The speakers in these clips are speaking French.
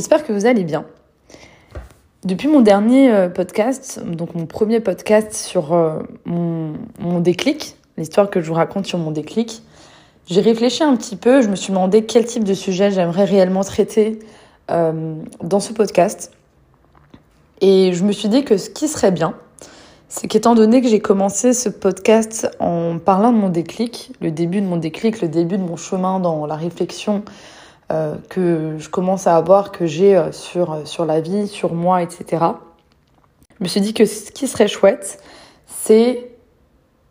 J'espère que vous allez bien. Depuis mon dernier euh, podcast, donc mon premier podcast sur euh, mon, déclic, l'histoire que je vous raconte sur mon déclic, j'ai réfléchi un petit peu, je me suis demandé quel type de sujet j'aimerais réellement traiter euh, dans ce podcast. Et je me suis dit que ce qui serait bien, c'est qu'étant donné que j'ai commencé ce podcast en parlant de mon déclic, le début de mon déclic, le début de mon chemin dans la réflexion euh, que je commence à avoir, que j'ai euh, sur, euh, sur la vie, sur moi, etc. Je me suis dit que ce qui serait chouette, c'est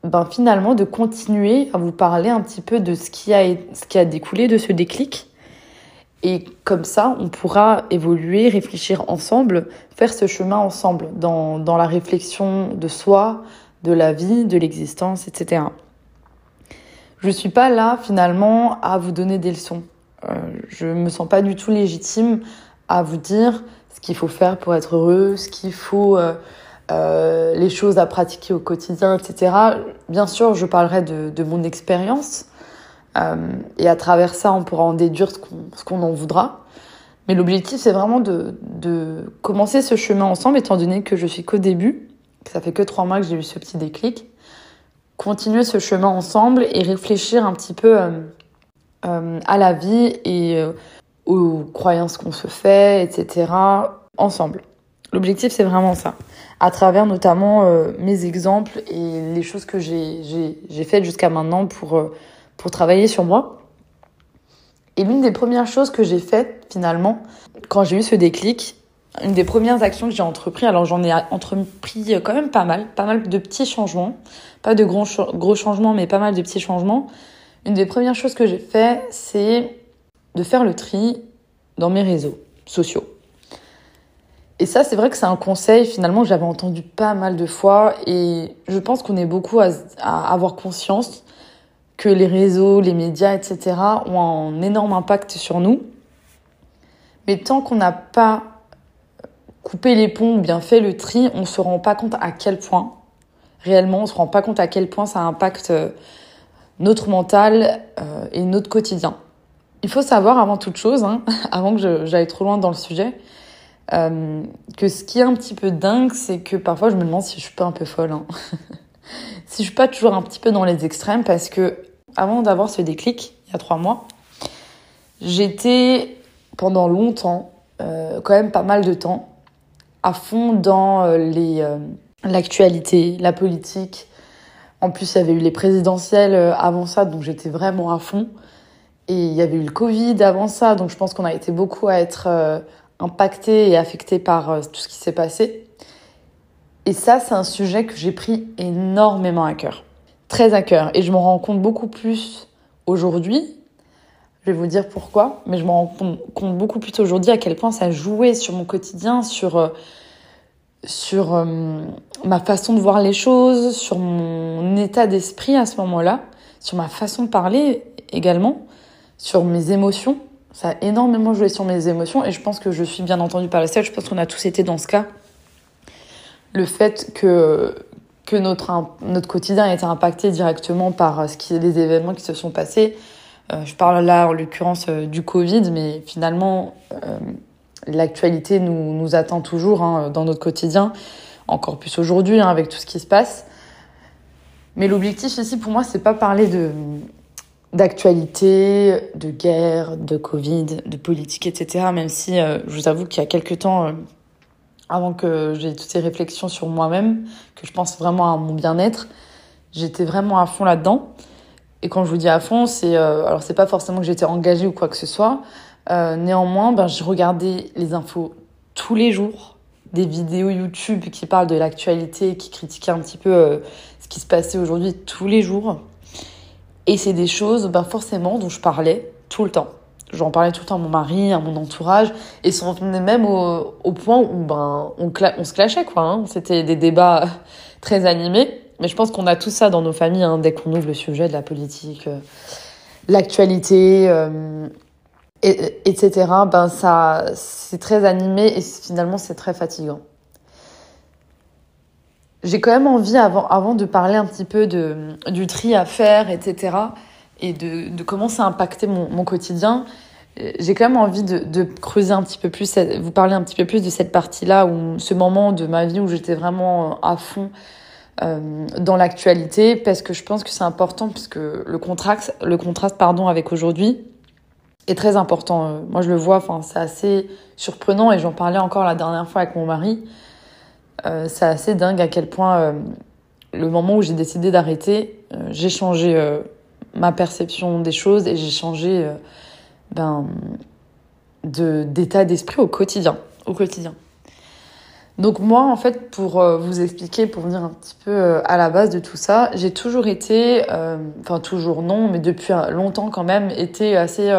ben, finalement de continuer à vous parler un petit peu de ce qui a, ce qui a découlé de ce déclic. Et comme ça, on pourra évoluer, réfléchir ensemble, faire ce chemin ensemble dans, dans la réflexion de soi, de la vie, de l'existence, etc. Je ne suis pas là finalement à vous donner des leçons. Euh, je me sens pas du tout légitime à vous dire ce qu'il faut faire pour être heureux, ce qu'il faut, euh, euh, les choses à pratiquer au quotidien, etc. Bien sûr, je parlerai de, de mon expérience euh, et à travers ça, on pourra en déduire ce qu'on en voudra. Mais l'objectif, c'est vraiment de, de, commencer ce chemin ensemble, étant donné que je suis qu'au début, que ça fait que trois mois que j'ai eu ce petit déclic. Continuer ce chemin ensemble et réfléchir un petit peu euh, à la vie et euh, aux croyances qu'on se fait, etc. ensemble. L'objectif, c'est vraiment ça. À travers notamment euh, mes exemples et les choses que j'ai faites jusqu'à maintenant pour, euh, pour travailler sur moi. Et l'une des premières choses que j'ai faites finalement, quand j'ai eu ce déclic, une des premières actions que j'ai entrepris, alors j'en ai entrepris quand même pas mal, pas mal de petits changements, pas de gros, gros changements, mais pas mal de petits changements. Une des premières choses que j'ai fait, c'est de faire le tri dans mes réseaux sociaux. Et ça, c'est vrai que c'est un conseil finalement que j'avais entendu pas mal de fois et je pense qu'on est beaucoup à, avoir conscience que les réseaux, les médias, etc. ont un énorme impact sur nous. Mais tant qu'on n'a pas coupé les ponts ou bien fait le tri, on se rend pas compte à quel point, réellement, on se rend pas compte à quel point ça impacte notre mental euh, et notre quotidien. Il faut savoir avant toute chose, hein, avant que j'aille trop loin dans le sujet, euh, que ce qui est un petit peu dingue, c'est que parfois je me demande si je suis pas un peu folle. Hein. si je suis pas toujours un petit peu dans les extrêmes, parce que avant d'avoir ce déclic, il y a trois mois, j'étais pendant longtemps, euh, quand même pas mal de temps, à fond dans les l'actualité, la politique, en plus, il y avait eu les présidentielles euh, avant ça, donc j'étais vraiment à fond. Et il y avait eu le Covid avant ça, donc je pense qu'on a été beaucoup à être euh, impacté et affecté par euh, tout ce qui s'est passé. Et ça, c'est un sujet que j'ai pris énormément à cœur. Très à cœur. Et je m'en rends compte beaucoup plus aujourd'hui. Je vais vous dire pourquoi, mais je m'en rends compte beaucoup plus aujourd'hui à quel point ça jouait sur mon quotidien, sur sur euh, ma façon de voir les choses, sur mon état d'esprit à ce moment-là, sur ma façon de parler également, sur mes émotions. Ça a énormément joué sur mes émotions et je pense que je suis bien entendue par la seule. Je pense qu'on a tous été dans ce cas. Le fait que, que notre, notre quotidien a été impacté directement par ce qui, les événements qui se sont passés. Euh, je parle là en l'occurrence euh, du Covid, mais finalement, euh, l'actualité nous, nous attend toujours hein, dans notre quotidien, encore plus aujourd'hui hein, avec tout ce qui se passe. Mais l'objectif ici pour moi, c'est pas parler de d'actualité, de guerre, de Covid, de politique, etc. Même si euh, je vous avoue qu'il y a quelques temps, euh, avant que j'ai toutes ces réflexions sur moi-même, que je pense vraiment à mon bien-être, j'étais vraiment à fond là-dedans. Et quand je vous dis à fond, c'est euh, alors c'est pas forcément que j'étais engagée ou quoi que ce soit, euh, néanmoins, ben, je regardais les infos tous les jours, des vidéos YouTube qui parlent de l'actualité, qui critiquaient un petit peu euh, ce qui se passait aujourd'hui tous les jours. Et c'est des choses, ben, forcément, dont je parlais tout le temps. J'en parlais tout le temps à mon mari, à mon entourage, et ça en venait même au, point où ben, on, se clashait, quoi. Hein. C'était des débats très animés. Mais je pense qu'on a tout ça dans nos familles, hein, dès qu'on ouvre le sujet de la politique, euh, l'actualité, et, etc. Ben ça, c'est très animé et finalement c'est très fatigant. J'ai quand même envie, avant, avant de parler un petit peu de, du tri à faire, etc., et de, de comment ça a impacté mon, mon quotidien, j'ai quand même envie de, de, creuser un petit peu plus, vous parler un petit peu plus de cette partie-là, où ce moment de ma vie où j'étais vraiment à fond euh, dans l'actualité, parce que je pense que c'est important, puisque le contraste, le contraste pardon, avec aujourd'hui est très important. Euh, moi, je le vois, enfin, c'est assez surprenant, et j'en parlais encore la dernière fois avec mon mari. Euh, c'est assez dingue à quel point euh, le moment où j'ai décidé d'arrêter, euh, j'ai changé ma perception des choses et j'ai changé ben, de, d'état d'esprit au quotidien. Au quotidien. Donc moi, en fait, pour vous expliquer, pour venir un petit peu à la base de tout ça, j'ai toujours été, enfin toujours non, mais depuis longtemps quand même, été assez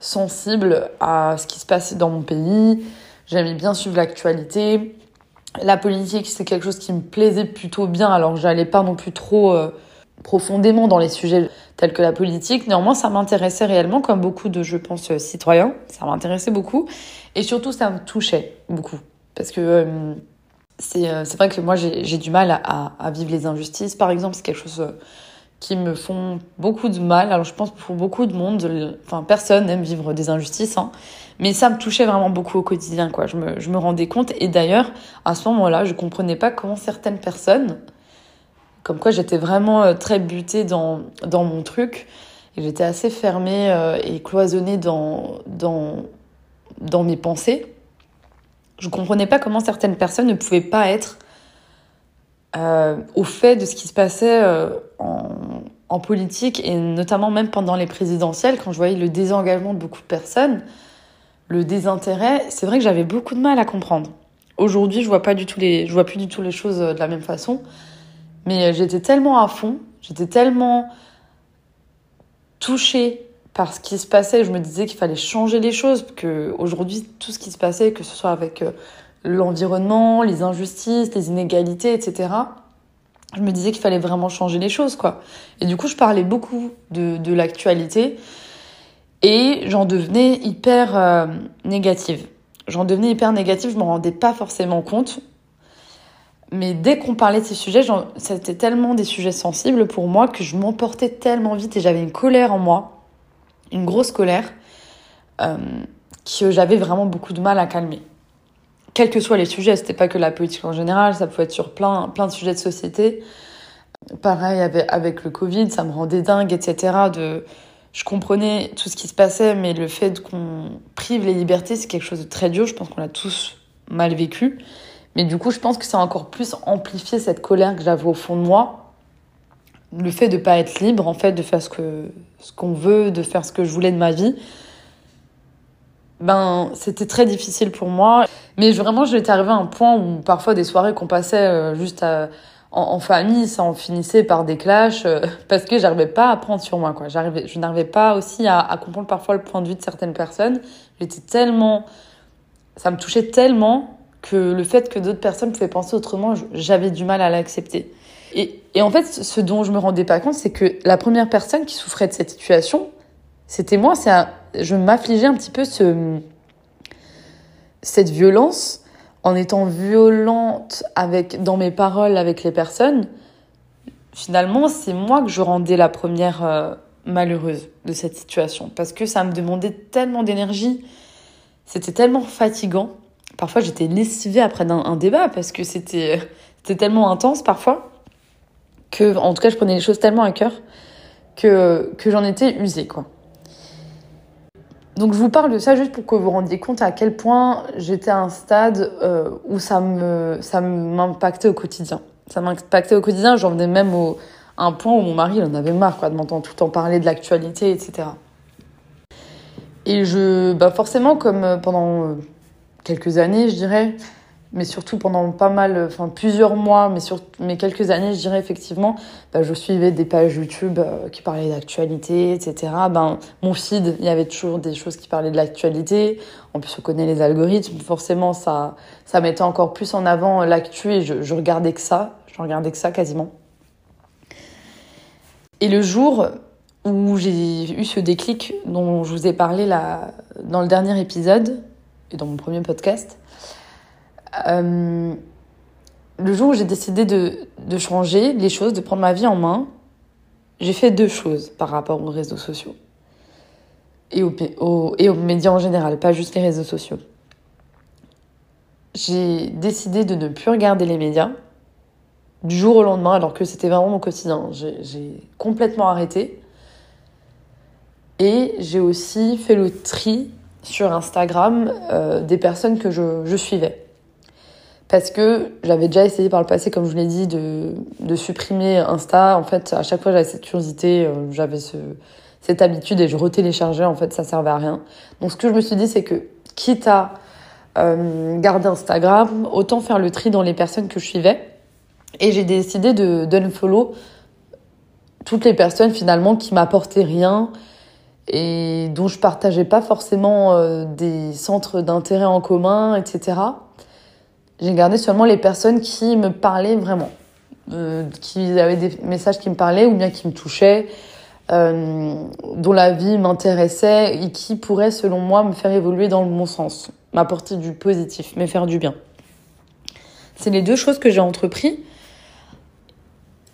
sensible à ce qui se passait dans mon pays. J'aimais bien suivre l'actualité. La politique, c'est quelque chose qui me plaisait plutôt bien, alors j'allais pas non plus trop profondément dans les sujets tels que la politique. Néanmoins, ça m'intéressait réellement, comme beaucoup de, je pense, citoyens. Ça m'intéressait beaucoup. Et surtout, ça me touchait beaucoup. Parce que euh, euh, c'est vrai que moi, j'ai du mal à, vivre les injustices. Par exemple, c'est quelque chose euh, qui me font beaucoup de mal. Alors, je pense pour beaucoup de monde, enfin, personne n'aime vivre des injustices. Hein. Mais ça me touchait vraiment beaucoup au quotidien, quoi. Je me, je me rendais compte. Et d'ailleurs, à ce moment-là, je comprenais pas comment certaines personnes, comme quoi j'étais vraiment très butée dans, dans mon truc, et j'étais assez fermée et cloisonnée dans, dans, dans mes pensées. Je comprenais pas comment certaines personnes ne pouvaient pas être euh, au fait de ce qui se passait euh, en, politique et notamment même pendant les présidentielles, quand je voyais le désengagement de beaucoup de personnes, le désintérêt, c'est vrai que j'avais beaucoup de mal à comprendre. Aujourd'hui, je vois pas du tout les, je vois plus du tout les choses euh, de la même façon, mais j'étais tellement à fond, j'étais tellement touchée par ce qui se passait. Je me disais qu'il fallait changer les choses, que aujourd'hui tout ce qui se passait, que ce soit avec l'environnement, les injustices, les inégalités, etc. Je me disais qu'il fallait vraiment changer les choses, quoi. Et du coup, je parlais beaucoup de, de l'actualité et j'en devenais hyper euh, négative. J'en devenais hyper négative, je m'en rendais pas forcément compte. Mais dès qu'on parlait de ces sujets, c'était tellement des sujets sensibles pour moi que je m'emportais tellement vite et j'avais une colère en moi une grosse colère euh, que j'avais vraiment beaucoup de mal à calmer. Quels que soient les sujets, c'était pas que la politique en général, ça pouvait être sur plein, plein de sujets de société. Pareil avec, le Covid, ça me rendait dingue, etc. De, je comprenais tout ce qui se passait, mais le fait qu'on prive les libertés, c'est quelque chose de très dur. Je pense qu'on l'a tous mal vécu. Mais du coup, je pense que ça a encore plus amplifié cette colère que j'avais au fond de moi le fait de pas être libre, en fait, de faire ce que ce qu'on veut, de faire ce que je voulais de ma vie, ben c'était très difficile pour moi. Mais vraiment, j'étais arrivée à un point où parfois des soirées qu'on passait euh, juste en, en, famille, ça en finissait par des clashs euh, parce que j'arrivais pas à prendre sur moi. Quoi. J'arrivais, je n'arrivais pas aussi à, à comprendre parfois le point de vue de certaines personnes. J'étais tellement, ça me touchait tellement que le fait que d'autres personnes pouvaient penser autrement, j'avais du mal à l'accepter. Et, et, en fait, ce dont je me rendais pas compte, c'est que la première personne qui souffrait de cette situation, c'était moi. C'est je m'affligeais un petit peu ce, cette violence en étant violente avec, dans mes paroles avec les personnes. Finalement, c'est moi que je rendais la première euh, malheureuse de cette situation parce que ça me demandait tellement d'énergie, c'était tellement fatigant. Parfois, j'étais lessivée après un, débat parce que c'était c'était tellement intense parfois que, en tout cas, je prenais les choses tellement à cœur que, que j'en étais usée, quoi. Donc je vous parle de ça juste pour que vous vous rendiez compte à quel point j'étais à un stade euh, où ça me ça m'impactait au quotidien. Ça m'impactait au quotidien, j'en venais même au, à un point où mon mari en avait marre de m'entendre tout le temps parler de l'actualité, etc. Et je, bah forcément, comme euh, pendant euh, quelques années, je dirais, mais surtout pendant pas mal, enfin plusieurs mois, mais sur quelques années, je dirais effectivement, bah, je suivais des pages YouTube euh, qui parlaient d'actualité, etc. Ben mon feed, il y avait toujours des choses qui parlaient de l'actualité. En plus, on connaît les algorithmes, forcément ça ça mettait encore plus en avant l'actu et je, je regardais que ça, je regardais que ça quasiment. Et le jour où j'ai eu ce déclic dont je vous ai parlé là dans le dernier épisode et dans mon premier podcast euh, le jour où j'ai décidé de, de changer les choses, de prendre ma vie en main, j'ai fait deux choses par rapport aux réseaux sociaux. et aux, et aux médias en général, pas juste les réseaux sociaux. J'ai décidé de ne plus regarder les médias du jour au lendemain, alors que c'était vraiment mon quotidien. J'ai complètement arrêté. Et j'ai aussi fait le tri sur Instagram euh, des personnes que je, je, suivais. Parce que j'avais déjà essayé par le passé, comme je vous l'ai dit, de, de, supprimer Insta. En fait, à chaque fois, j'avais cette curiosité, euh, j'avais ce, cette habitude et je retéléchargeais. En fait, ça servait à rien. Donc, ce que je me suis dit, c'est que quitte à euh, garder Instagram, autant faire le tri dans les personnes que je suivais. Et j'ai décidé de d'unfollow toutes les personnes finalement qui m'apportaient rien et dont je partageais pas forcément euh, des centres d'intérêt en commun, etc. J'ai gardé seulement les personnes qui me parlaient vraiment, euh, qui avaient des messages qui me parlaient ou bien qui me touchaient, euh, dont la vie m'intéressait et qui pourraient, selon moi, me faire évoluer dans le bon sens, m'apporter du positif, me faire du bien. C'est les deux choses que j'ai entrepris.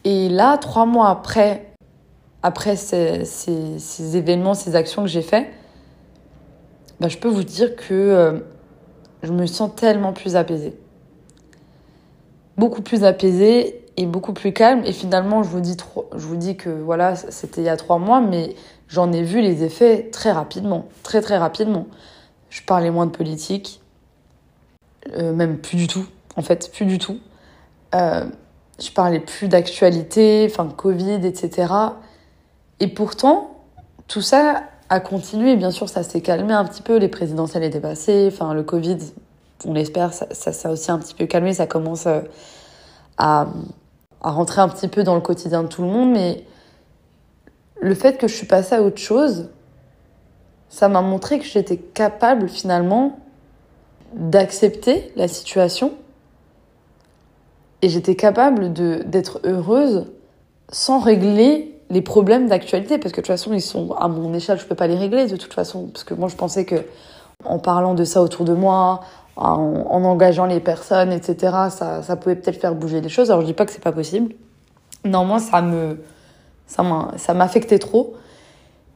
Et là, trois mois après, après ces, ces, événements, ces actions que j'ai faites, bah, je peux vous dire que euh, je me sens tellement plus apaisée. Beaucoup plus apaisée et beaucoup plus calme. Et finalement, je vous dis, je vous dis que voilà, c'était il y a trois mois, mais j'en ai vu les effets très rapidement. Très, très rapidement. Je parlais moins de politique. Euh, même plus du tout. En fait, plus du tout. Euh, je parlais plus d'actualité, enfin Covid, etc. Et pourtant, tout ça a continué. Bien sûr, ça s'est calmé un petit peu. Les présidentielles étaient passées. Enfin, le Covid, on l'espère, ça, ça, aussi un petit peu calmé. Ça commence euh, à, à rentrer un petit peu dans le quotidien de tout le monde. Mais le fait que je suis passée à autre chose, ça m'a montré que j'étais capable finalement d'accepter la situation et j'étais capable d'être heureuse sans régler les problèmes d'actualité parce que de toute façon ils sont à mon échelle je peux pas les régler de toute façon parce que moi je pensais que en parlant de ça autour de moi en, en engageant les personnes etc ça, ça pouvait peut-être faire bouger les choses. Alors je dis pas que c'est pas possible. Non moi ça me ça m'affectait trop.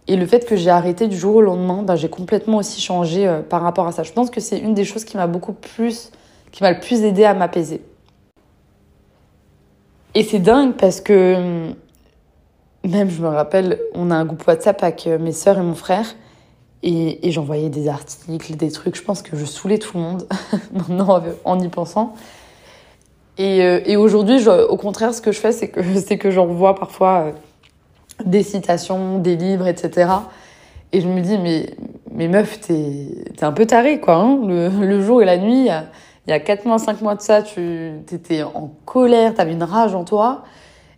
Et le fait que j'ai arrêté du jour au lendemain ben, j'ai complètement aussi changé euh, par rapport à ça. Je pense que c'est une des choses qui m'a beaucoup plus qui m'a le plus aidé à m'apaiser. Et c'est dingue parce que même je me rappelle, on a un groupe WhatsApp avec euh, mes sœurs et mon frère. Et, et j'envoyais des articles, des trucs. Je pense que je saoulais tout le monde maintenant en y pensant. Et, euh, et aujourd'hui, au contraire, ce que je fais, c'est que, c'est que j'envoie parfois euh, des citations, des livres, etc. Et je me dis, mais, mais meuf, t'es, un peu taré, quoi. Hein le, le, jour et la nuit, il y a 4 mois, 5 mois de ça, tu étais en colère, tu avais une rage en toi.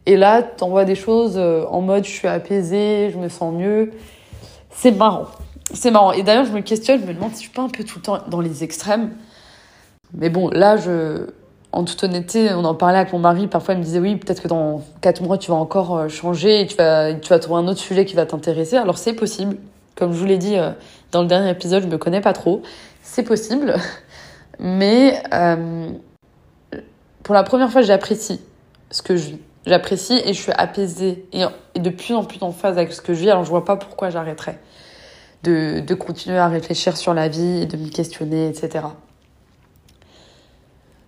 Et là, tu envoies des choses euh, en mode je suis apaisée, je me sens mieux. C'est marrant. C'est marrant. Et d'ailleurs, je me questionne, je me demande si je suis pas un peu tout le temps dans les extrêmes. Mais bon, là, je, en toute honnêteté, on en parlait avec mon mari. Parfois, il me disait oui, peut-être que dans 4 mois, tu vas encore euh, changer et tu vas, tu vas trouver un autre sujet qui va t'intéresser. Alors, c'est possible. Comme je vous l'ai dit euh, dans le dernier épisode, je me connais pas trop. C'est possible. Mais euh, pour la première fois, j'apprécie ce que je vis. J'apprécie et je suis apaisée et, de plus en plus en phase avec ce que je vis. Alors je vois pas pourquoi j'arrêterais de, continuer à réfléchir sur la vie et de me questionner, etc.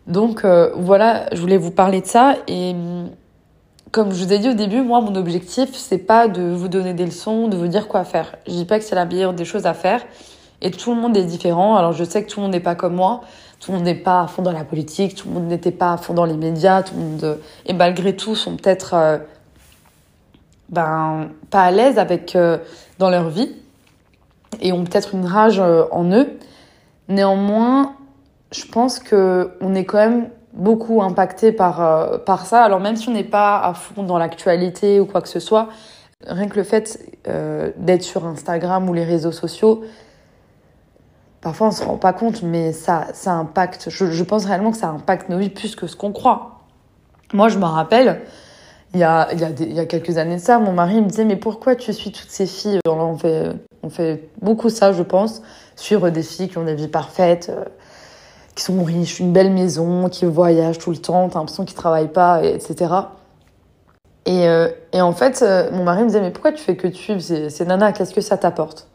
Donc euh, voilà, je voulais vous parler de ça et comme je vous ai dit au début, moi mon objectif c'est pas de vous donner des leçons, de vous dire quoi faire. Je dis pas que c'est la meilleure des choses à faire, et tout le monde est différent. Alors je sais que tout le monde n'est pas comme moi. Tout le monde n'est pas à fond dans la politique. Tout le monde n'était pas à fond dans les médias. Tout le monde euh, et malgré tout sont peut-être euh, ben pas à l'aise avec dans leur vie et ont peut-être une rage en eux. Néanmoins, je pense que on est quand même beaucoup impacté par par ça. Alors même si on n'est pas à fond dans l'actualité ou quoi que ce soit, rien que le fait d'être sur Instagram ou les réseaux sociaux, Parfois, on se rend pas compte, mais ça, ça impacte. Je, pense réellement que ça impacte nos vies plus que ce qu'on croit. Moi, je me rappelle, il y, a, il, y a il y a quelques années de ça, mon mari me disait Mais pourquoi tu suis toutes ces filles fait, on fait beaucoup ça, je pense, suivre des filles qui ont des vies parfaites, euh, qui sont riches, une belle maison, qui voyagent tout le temps, t'as l'impression qu'ils travaillent pas, etc. Et, euh, et en fait, euh, mon mari me disait Mais pourquoi tu fais que de suivre ces, ces nanas? Qu'est-ce que ça t'apporte?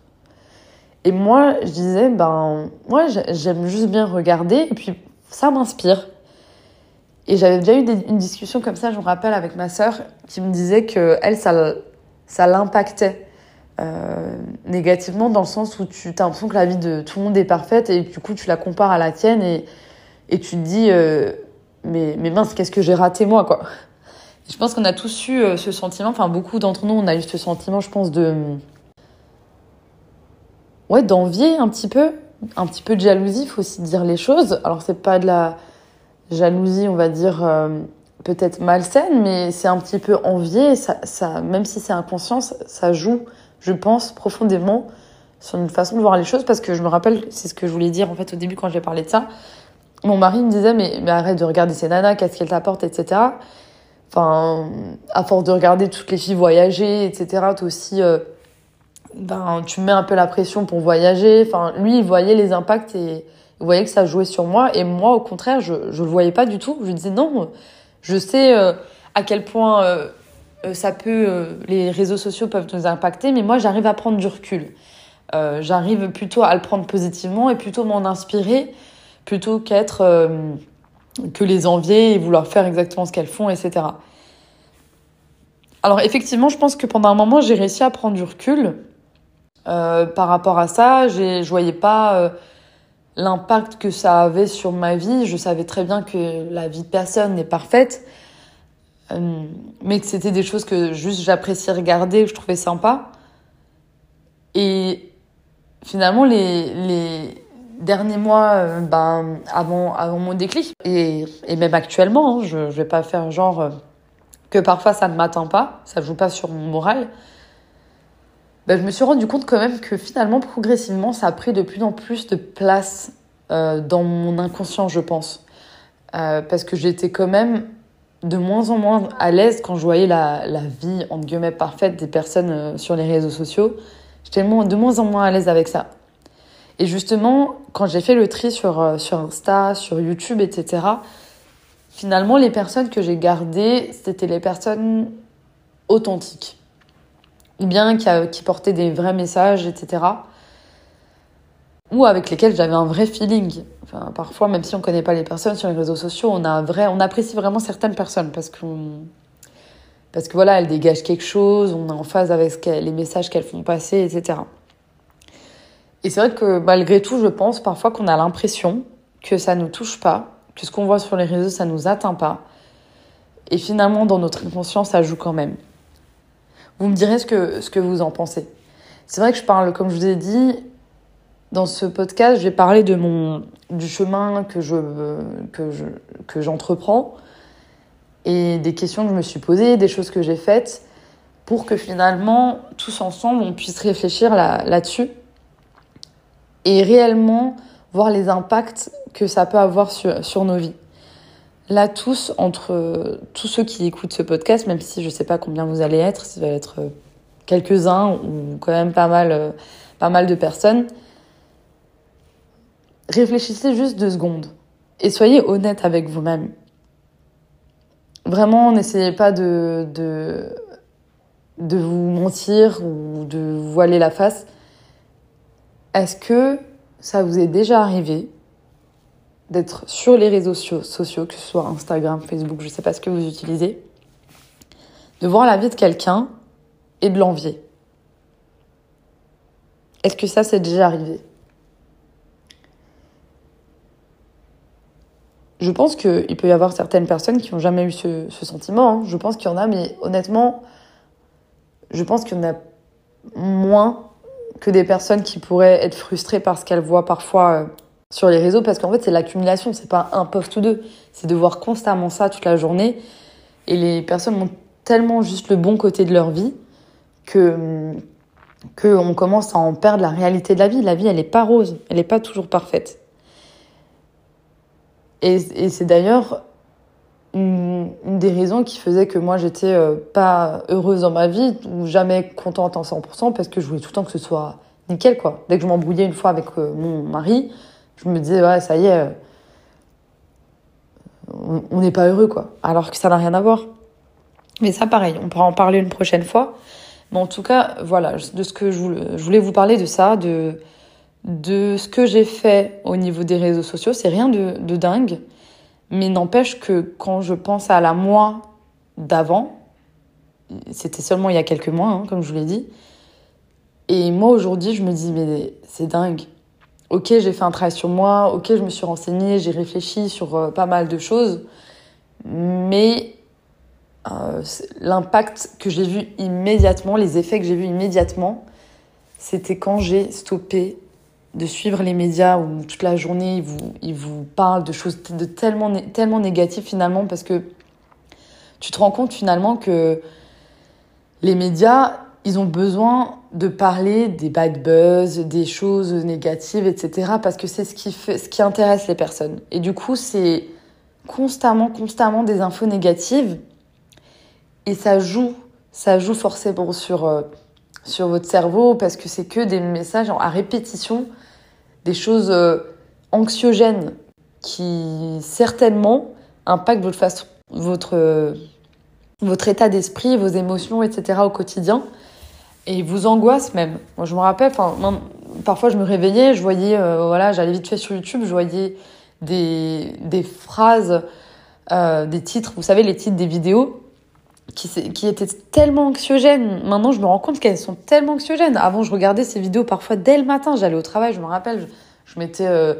Et moi, je disais, ben, moi, j'aime juste bien regarder, et puis ça m'inspire. Et j'avais déjà eu une discussion comme ça, je me rappelle, avec ma sœur, qui me disait que elle, ça, ça l'impactait euh, négativement dans le sens où tu as l'impression que la vie de tout le monde est parfaite et du coup tu la compares à la tienne et, et tu te dis euh, mais, mais mince, qu'est-ce que j'ai raté moi quoi. je pense qu'on a tous eu euh, ce sentiment, enfin beaucoup d'entre nous on a eu ce sentiment, je pense, de. Ouais, d'envier un petit peu, un petit peu de jalousie, faut aussi dire les choses. Alors c'est pas de la jalousie, on va dire, peut-être malsaine, mais c'est un petit peu envier. Ça, ça, même si c'est inconscient, ça, joue, je pense, profondément sur une façon de voir les choses. Parce que je me rappelle, c'est ce que je voulais dire en fait au début quand j'ai parlé de ça. Mon mari me disait, mais, mais arrête de regarder ces nanas, qu'est-ce qu'elles t'apportent, etc. Enfin, à force de regarder toutes les filles voyager, etc., toi aussi, euh, ben, tu mets un peu la pression pour voyager. Enfin, lui, il voyait les impacts et il voyait que ça jouait sur moi. Et moi, au contraire, je ne le voyais pas du tout. Je disais non, je sais euh, à quel point euh, ça peut, les réseaux sociaux peuvent nous impacter, mais moi, j'arrive à prendre du recul. j'arrive plutôt à le prendre positivement et plutôt m'en inspirer plutôt qu'être que les envier et vouloir faire exactement ce qu'elles font, etc. Alors effectivement, je pense que pendant un moment, j'ai réussi à prendre du recul par rapport à ça. Je voyais pas l'impact que ça avait sur ma vie. Je savais très bien que la vie de personne n'est parfaite, euh, mais que c'était des choses que juste j'appréciais regarder, que je trouvais sympa. Et finalement, les, les derniers mois, euh, ben, avant, avant mon déclic, et, et même actuellement, hein, je ne vais pas faire genre euh, que parfois ça ne m'atteint pas, ça joue pas sur mon moral. Ben, je me suis rendu compte quand même que finalement, progressivement, ça a pris de plus en plus de place dans mon inconscient, je pense. Parce que j'étais quand même de moins en moins à l'aise quand je voyais la, la, vie, entre guillemets, parfaite des personnes euh, sur les réseaux sociaux. J'étais de moins en moins à l'aise avec ça. Et justement, quand j'ai fait le tri sur, sur Insta, sur YouTube, etc., finalement, les personnes que j'ai gardées, c'était les personnes authentiques ou bien qui, qui portaient des vrais messages, etc. Ou avec lesquels j'avais un vrai feeling. Enfin, parfois, même si on ne connaît pas les personnes sur les réseaux sociaux, on, a un vrai, on apprécie vraiment certaines personnes parce que parce que voilà, elles dégagent quelque chose, on est en phase avec les messages qu'elles font passer, etc. Et c'est vrai que malgré tout, je pense parfois qu'on a l'impression que ça ne nous touche pas, que ce qu'on voit sur les réseaux, ça ne nous atteint pas. Et finalement, dans notre inconscience, ça joue quand même. Vous me direz ce que, ce que vous en pensez. C'est vrai que je parle, comme je vous ai dit, dans ce podcast, je vais parler de mon, du chemin que, je, que, je, que j'entreprends et des questions que je me suis posées, des choses que j'ai faites pour que finalement, tous ensemble, on puisse réfléchir là, là-dessus et réellement voir les impacts que ça peut avoir sur, sur nos vies. Là tous, entre tous ceux qui écoutent ce podcast, même si je ne sais pas combien vous allez être, ça va être euh, quelques-uns ou quand même pas mal, euh, pas mal de personnes, réfléchissez juste deux secondes et soyez honnête avec vous-même. Vraiment, n'essayez pas de, vous mentir ou de voiler la face. Est-ce que ça vous est déjà arrivé d'être sur les réseaux sociaux, que ce soit Instagram, Facebook, je ne sais pas ce que vous utilisez, de voir la vie de quelqu'un et de l'envier? Est-ce que ça, c'est déjà arrivé? Je pense qu'il peut y avoir certaines personnes qui n'ont jamais eu ce, sentiment. Hein. Je pense qu'il y en a, mais honnêtement, je pense qu'il y en a moins que des personnes qui pourraient être frustrées parce qu'elles voient parfois euh, sur les réseaux parce qu'en fait c'est l'accumulation, c'est pas un post ou deux, c'est de voir constamment ça toute la journée et les personnes ont tellement juste le bon côté de leur vie que qu'on commence à en perdre la réalité de la vie. La vie, elle n'est pas rose, elle n'est pas toujours parfaite. Et, c'est d'ailleurs une, des raisons qui faisait que moi, j'étais euh, pas heureuse dans ma vie, ou jamais contente en 100%, parce que je voulais tout le temps que ce soit nickel, quoi. Dès que je m'embrouillais une fois avec euh, mon mari, je me disais, ouais, ça y est, euh, on n'est pas heureux, quoi. Alors que ça n'a rien à voir. Mais ça, pareil, on pourra en parler une prochaine fois. Mais en tout cas, voilà, de ce que je voulais, vous parler de ça, de, de ce que j'ai fait au niveau des réseaux sociaux. C'est rien de, de dingue, mais n'empêche que quand je pense à la moi d'avant, c'était seulement il y a quelques mois, hein, comme je vous l'ai dit, et moi aujourd'hui je me dis mais c'est dingue. Ok, j'ai fait un travail sur moi, ok, je me suis renseignée, j'ai réfléchi sur euh, pas mal de choses, mais euh, l'impact que j'ai vu immédiatement, les effets que j'ai vus immédiatement, c'était quand j'ai stoppé de suivre les médias où toute la journée ils vous, ils vous parlent de choses de tellement, tellement négatives finalement parce que tu te rends compte finalement que les médias, ils ont besoin de parler des bad buzz, des choses négatives, etc. parce que c'est ce qui, ce qui intéresse les personnes. Et du coup, c'est constamment, constamment des infos négatives et ça joue, ça joue forcément sur, euh, sur votre cerveau parce que c'est que des messages à répétition, des choses euh, anxiogènes qui certainement impactent votre, façon, votre, état d'esprit, vos émotions, etc. au quotidien et vous angoissent même. Je me rappelle, parfois je me réveillais, je voyais, euh, voilà, j'allais vite fait sur YouTube, je voyais des, des phrases, euh, des titres, vous savez, les titres des vidéos qui, qui étaient tellement anxiogènes. Maintenant, je me rends compte qu'elles sont tellement anxiogènes. Avant, je regardais ces vidéos parfois dès le matin. J'allais au travail, je me rappelle, je, mettais euh,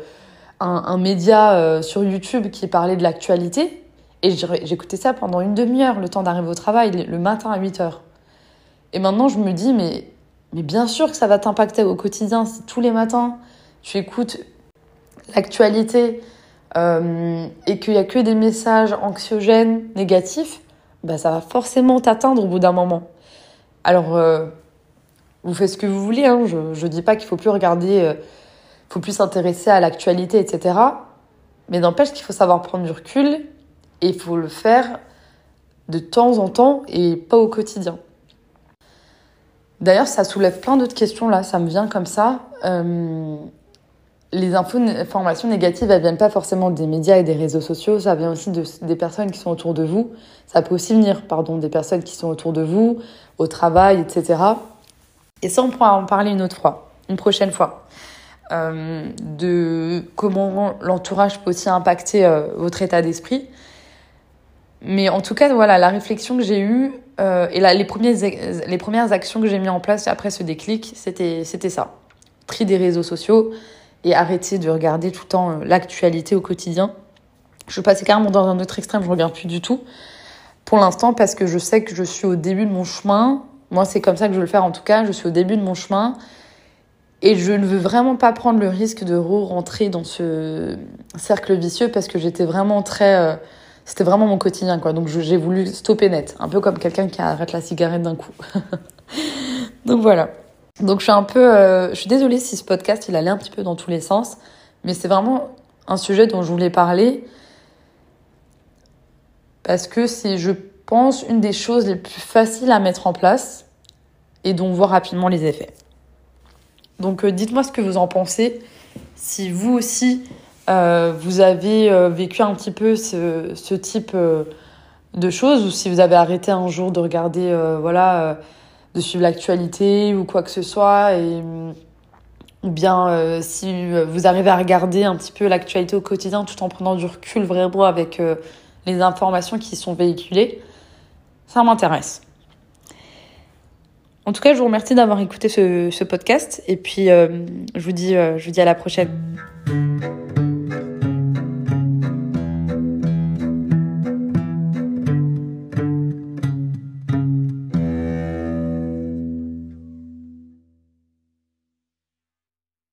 un, un, média euh, sur YouTube qui parlait de l'actualité. Et j'écoutais ça pendant une demi-heure, le temps d'arriver au travail, le matin à 8 heures. Et maintenant, je me dis, mais, mais bien sûr que ça va t'impacter au quotidien. Si tous les matins, tu écoutes l'actualité euh, et qu'il n'y a que des messages anxiogènes, négatifs, bah, ça va forcément t'atteindre au bout d'un moment. Alors, euh, vous faites ce que vous voulez. Hein. Je ne dis pas qu'il faut plus regarder, euh, faut plus s'intéresser à l'actualité, etc. Mais n'empêche qu'il faut savoir prendre du recul et il faut le faire de temps en temps et pas au quotidien. D'ailleurs, ça soulève plein d'autres questions là, ça me vient comme ça. Euh, les informations négatives, elles viennent pas forcément des médias et des réseaux sociaux, ça vient aussi de, des personnes qui sont autour de vous. Ça peut aussi venir, pardon, des personnes qui sont autour de vous, au travail, etc. Et ça, on pourra en parler une autre fois, une prochaine fois. Euh, de comment l'entourage peut aussi impacter euh, votre état d'esprit. Mais en tout cas, voilà, la réflexion que j'ai eue euh, et là, les, premiers, les premières actions que j'ai mis en place après ce déclic, c'était ça. Tri des réseaux sociaux et arrêter de regarder tout le temps euh, l'actualité au quotidien. Je passais carrément dans un autre extrême, je regarde plus du tout. Pour l'instant, parce que je sais que je suis au début de mon chemin. Moi, c'est comme ça que je veux le faire en tout cas. Je suis au début de mon chemin. Et je ne veux vraiment pas prendre le risque de re-rentrer dans ce cercle vicieux parce que j'étais vraiment très. Euh, c'était vraiment mon quotidien, quoi. Donc j'ai voulu stopper net, un peu comme quelqu'un qui arrête la cigarette d'un coup. Donc voilà. Donc je suis un peu, euh, je suis désolée si ce podcast il allait un petit peu dans tous les sens, mais c'est vraiment un sujet dont je voulais parler parce que c'est, je pense, une des choses les plus faciles à mettre en place et dont on voit rapidement les effets. Donc euh, dites-moi ce que vous en pensez. Si vous aussi euh, vous avez vécu un petit peu ce, type de choses ou si vous avez arrêté un jour de regarder, voilà, de suivre l'actualité ou quoi que ce soit et ou bien si vous arrivez à regarder un petit peu l'actualité au quotidien tout en prenant du recul vraiment avec les informations qui sont véhiculées, ça m'intéresse. En tout cas, je vous remercie d'avoir écouté ce, ce, podcast et puis je, vous dis, je vous dis à la prochaine.